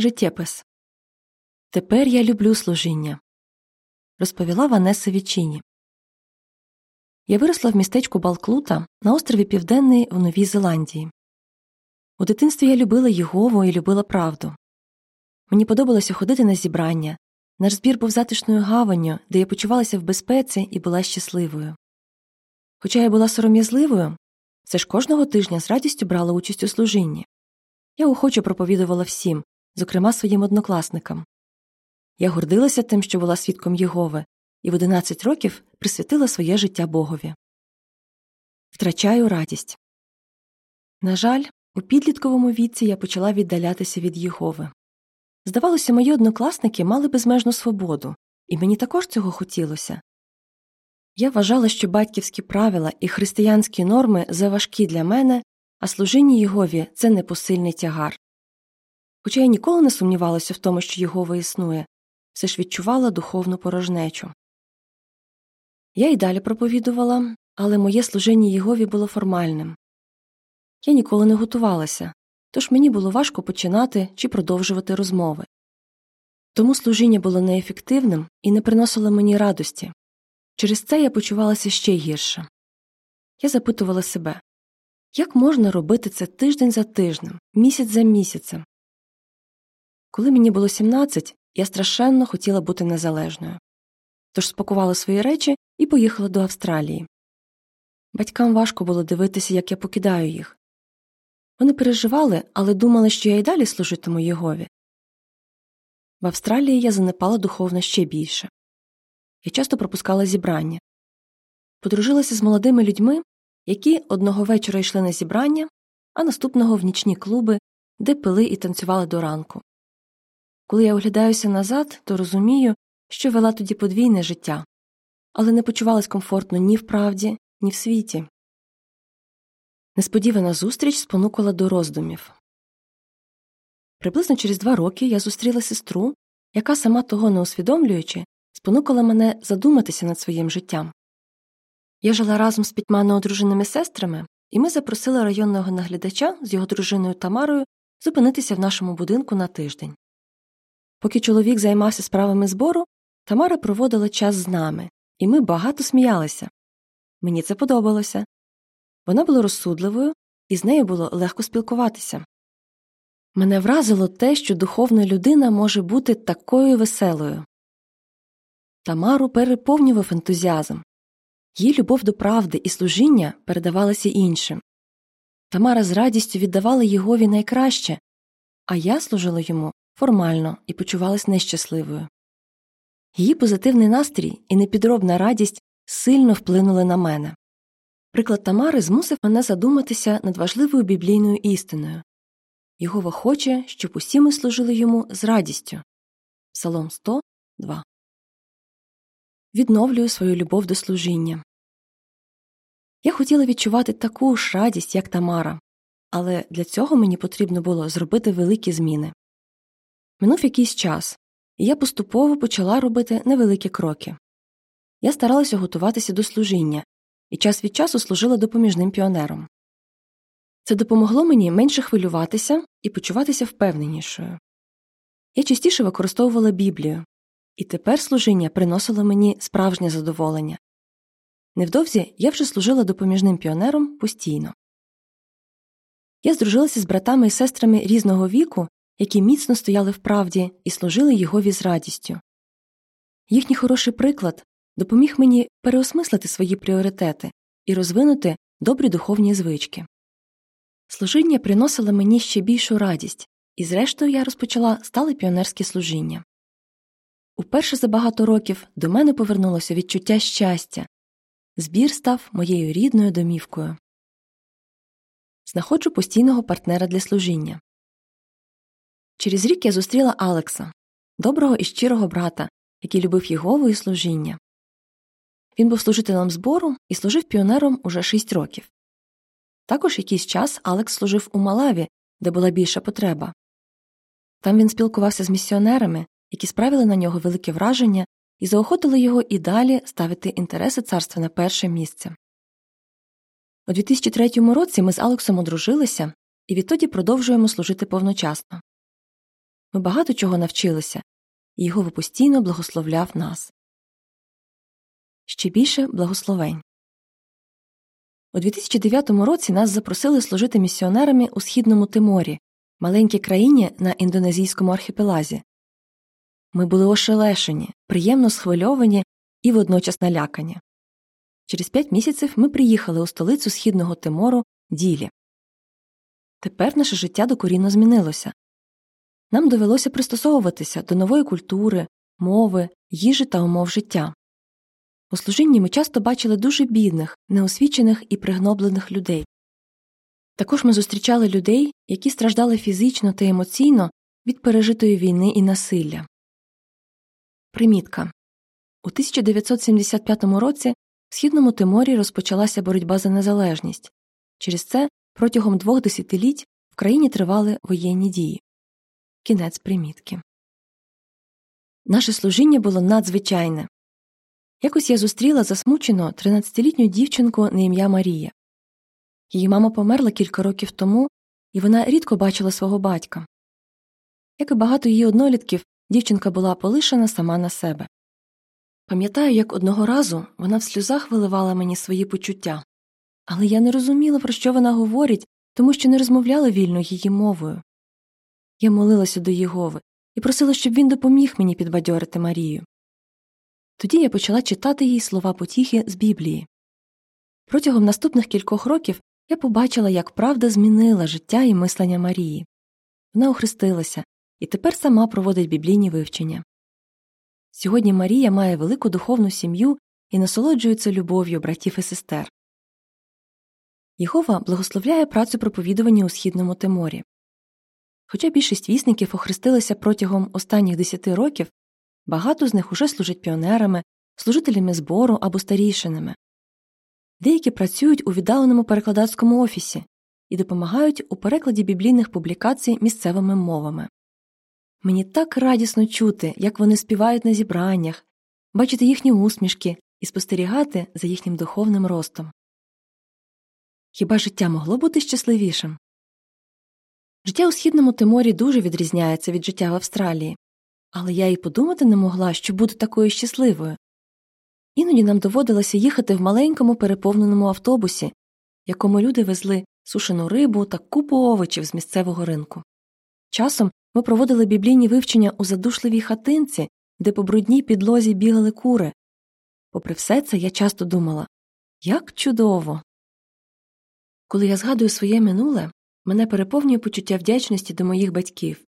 Життєпис Тепер я люблю служіння. Розповіла Ванеса Вічіні. Я виросла в містечку Балклута на острові Південний в Новій Зеландії. У дитинстві я любила Єгову і любила правду. Мені подобалося ходити на зібрання. Наш збір був затишною гаванню, де я почувалася в безпеці і була щасливою. Хоча я була сором'язливою, все ж кожного тижня з радістю брала участь у служінні. Я охоче проповідувала всім, зокрема своїм однокласникам. Я гордилася тим, що була свідком Єгови, і в 11 років присвятила своє життя Богові. Втрачаю радість. На жаль, у підлітковому віці я почала віддалятися від Єгови. Здавалося, мої однокласники мали безмежну свободу, і мені також цього хотілося. Я вважала, що батьківські правила і християнські норми заважкі для мене, а служіння Єгові це непосильний тягар. Хоча я ніколи не сумнівалася в тому, що Єгова існує, все ж відчувала духовну порожнечу. Я й далі проповідувала, але моє служіння Єгові було формальним. Я ніколи не готувалася, тож мені було важко починати чи продовжувати розмови. Тому служіння було неефективним і не приносило мені радості. Через це я почувалася ще гірше. Я запитувала себе як можна робити це тиждень за тижнем, місяць за місяцем? Коли мені було 17, я страшенно хотіла бути незалежною. Тож спакувала свої речі і поїхала до Австралії. Батькам важко було дивитися, як я покидаю їх. Вони переживали, але думали, що я й далі служитиму Єгові. В Австралії я занепала духовно ще більше. Я часто пропускала зібрання. Подружилася з молодими людьми, які одного вечора йшли на зібрання, а наступного в нічні клуби, де пили і танцювали до ранку. Коли я оглядаюся назад, то розумію, що вела тоді подвійне життя, але не почувалась комфортно ні в правді, ні в світі. Несподівана зустріч спонукала до роздумів. Приблизно через два роки я зустріла сестру, яка, сама того не усвідомлюючи, спонукала мене задуматися над своїм життям. Я жила разом з п'ятьма неодруженими сестрами, і ми запросили районного наглядача з його дружиною Тамарою зупинитися в нашому будинку на тиждень. Поки чоловік займався справами збору, Тамара проводила час з нами, і ми багато сміялися. Мені це подобалося. Вона була розсудливою, і з нею було легко спілкуватися. Мене вразило те, що духовна людина може бути такою веселою. Тамару переповнював ентузіазм. Її любов до правди і служіння передавалася іншим. Тамара з радістю віддавала Єгові найкраще, а я служила йому формально і почувалась нещасливою. Її позитивний настрій і непідробна радість сильно вплинули на мене. Приклад Тамари змусив мене задуматися над важливою біблійною істиною Його хоче, щоб усі ми служили йому з радістю. Псалом 100, 2. Відновлюю свою любов до служіння. Я хотіла відчувати таку ж радість, як Тамара, але для цього мені потрібно було зробити великі зміни. Минув якийсь час, і я поступово почала робити невеликі кроки. Я старалася готуватися до служіння і час від часу служила допоміжним піонером. Це допомогло мені менше хвилюватися і почуватися впевненішою. Я частіше використовувала Біблію, і тепер служіння приносило мені справжнє задоволення. Невдовзі я вже служила допоміжним піонером постійно. Я здружилася з братами і сестрами різного віку які міцно стояли в правді і служили Єгові з радістю. Їхній хороший приклад допоміг мені переосмислити свої пріоритети і розвинути добрі духовні звички. Служіння приносило мені ще більшу радість, і, зрештою, я розпочала стале піонерське служіння. Уперше за багато років до мене повернулося відчуття щастя збір став моєю рідною домівкою. Знаходжу постійного партнера для служіння. Через рік я зустріла Алекса, доброго і щирого брата, який любив Єгову і служіння. Він був служителем збору і служив піонером уже шість років. Також якийсь час Алекс служив у Малаві, де була більша потреба. Там він спілкувався з місіонерами, які справили на нього велике враження і заохотили його і далі ставити інтереси царства на перше місце. У 2003 році ми з Алексом одружилися і відтоді продовжуємо служити повночасно. Ми багато чого навчилися, і його постійно благословляв нас. Ще більше благословень. У 2009 році нас запросили служити місіонерами у східному Тиморі, маленькій країні на індонезійському архіпелазі. Ми були ошелешені, приємно схвильовані і водночас налякані. Через п'ять місяців ми приїхали у столицю східного Тимору Ділі. Тепер наше життя докорінно змінилося. Нам довелося пристосовуватися до нової культури, мови, їжі та умов життя. У служінні ми часто бачили дуже бідних, неосвічених і пригноблених людей. Також ми зустрічали людей, які страждали фізично та емоційно від пережитої війни і насилля. Примітка у 1975 році в східному Тиморі розпочалася боротьба за незалежність. Через це протягом двох десятиліть в країні тривали воєнні дії. Кінець примітки. Наше служіння було надзвичайне. Якось я зустріла засмучену 13-літню дівчинку на ім'я Марія. Її мама померла кілька років тому, і вона рідко бачила свого батька. Як і багато її однолітків, дівчинка була полишена сама на себе. Пам'ятаю, як одного разу вона в сльозах виливала мені свої почуття, але я не розуміла, про що вона говорить, тому що не розмовляла вільно її мовою. Я молилася до Єгови і просила, щоб він допоміг мені підбадьорити Марію. Тоді я почала читати їй слова потіхи з Біблії. Протягом наступних кількох років я побачила, як правда змінила життя і мислення Марії. Вона охрестилася і тепер сама проводить біблійні вивчення. Сьогодні Марія має велику духовну сім'ю і насолоджується любов'ю братів і сестер. Єгова благословляє працю проповідування у східному Тиморі. Хоча більшість вісників охрестилися протягом останніх десяти років, багато з них уже служать піонерами, служителями збору або старійшинами. Деякі працюють у віддаленому перекладацькому офісі і допомагають у перекладі біблійних публікацій місцевими мовами. Мені так радісно чути, як вони співають на зібраннях, бачити їхні усмішки і спостерігати за їхнім духовним ростом. Хіба життя могло бути щасливішим? Життя у східному Тиморі дуже відрізняється від життя в Австралії, але я й подумати не могла, що буду такою щасливою. Іноді нам доводилося їхати в маленькому переповненому автобусі, якому люди везли сушену рибу та купу овочів з місцевого ринку. Часом ми проводили біблійні вивчення у задушливій хатинці, де по брудній підлозі бігали кури. Попри все це, я часто думала як чудово. Коли я згадую своє минуле, мене переповнює почуття вдячності до моїх батьків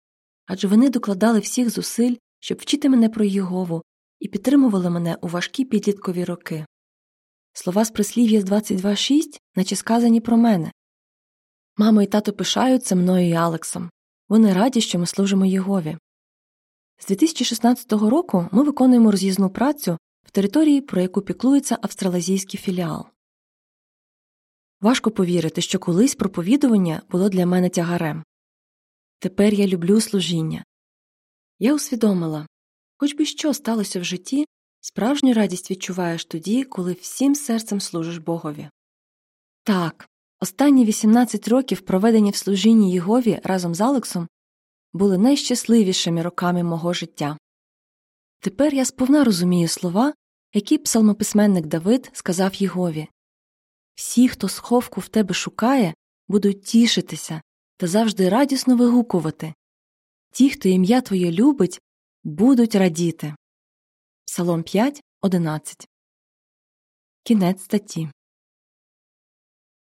адже вони докладали всіх зусиль, щоб вчити мене про Єгову і підтримували мене у важкі підліткові роки. Слова з прислів'я з 22.6 наче сказані про мене. Мама і тато пишаються мною і Алексом. Вони раді, що ми служимо Єгові. З 2016 року ми виконуємо роз'їзну працю в території, про яку піклується австралазійський філіал. Важко повірити, що колись проповідування було для мене тягарем. Тепер я люблю служіння. Я усвідомила хоч би що сталося в житті, справжню радість відчуваєш тоді, коли всім серцем служиш Богові. Так, останні 18 років, проведені в служінні Єгові разом з Алексом, були найщасливішими роками мого життя. Тепер я сповна розумію слова, які псалмописьменник Давид сказав Єгові всі, хто сховку в тебе шукає, будуть тішитися та завжди радісно вигукувати. Ті, хто ім'я твоє любить, будуть радіти. Псалом 5, 11 Кінець статті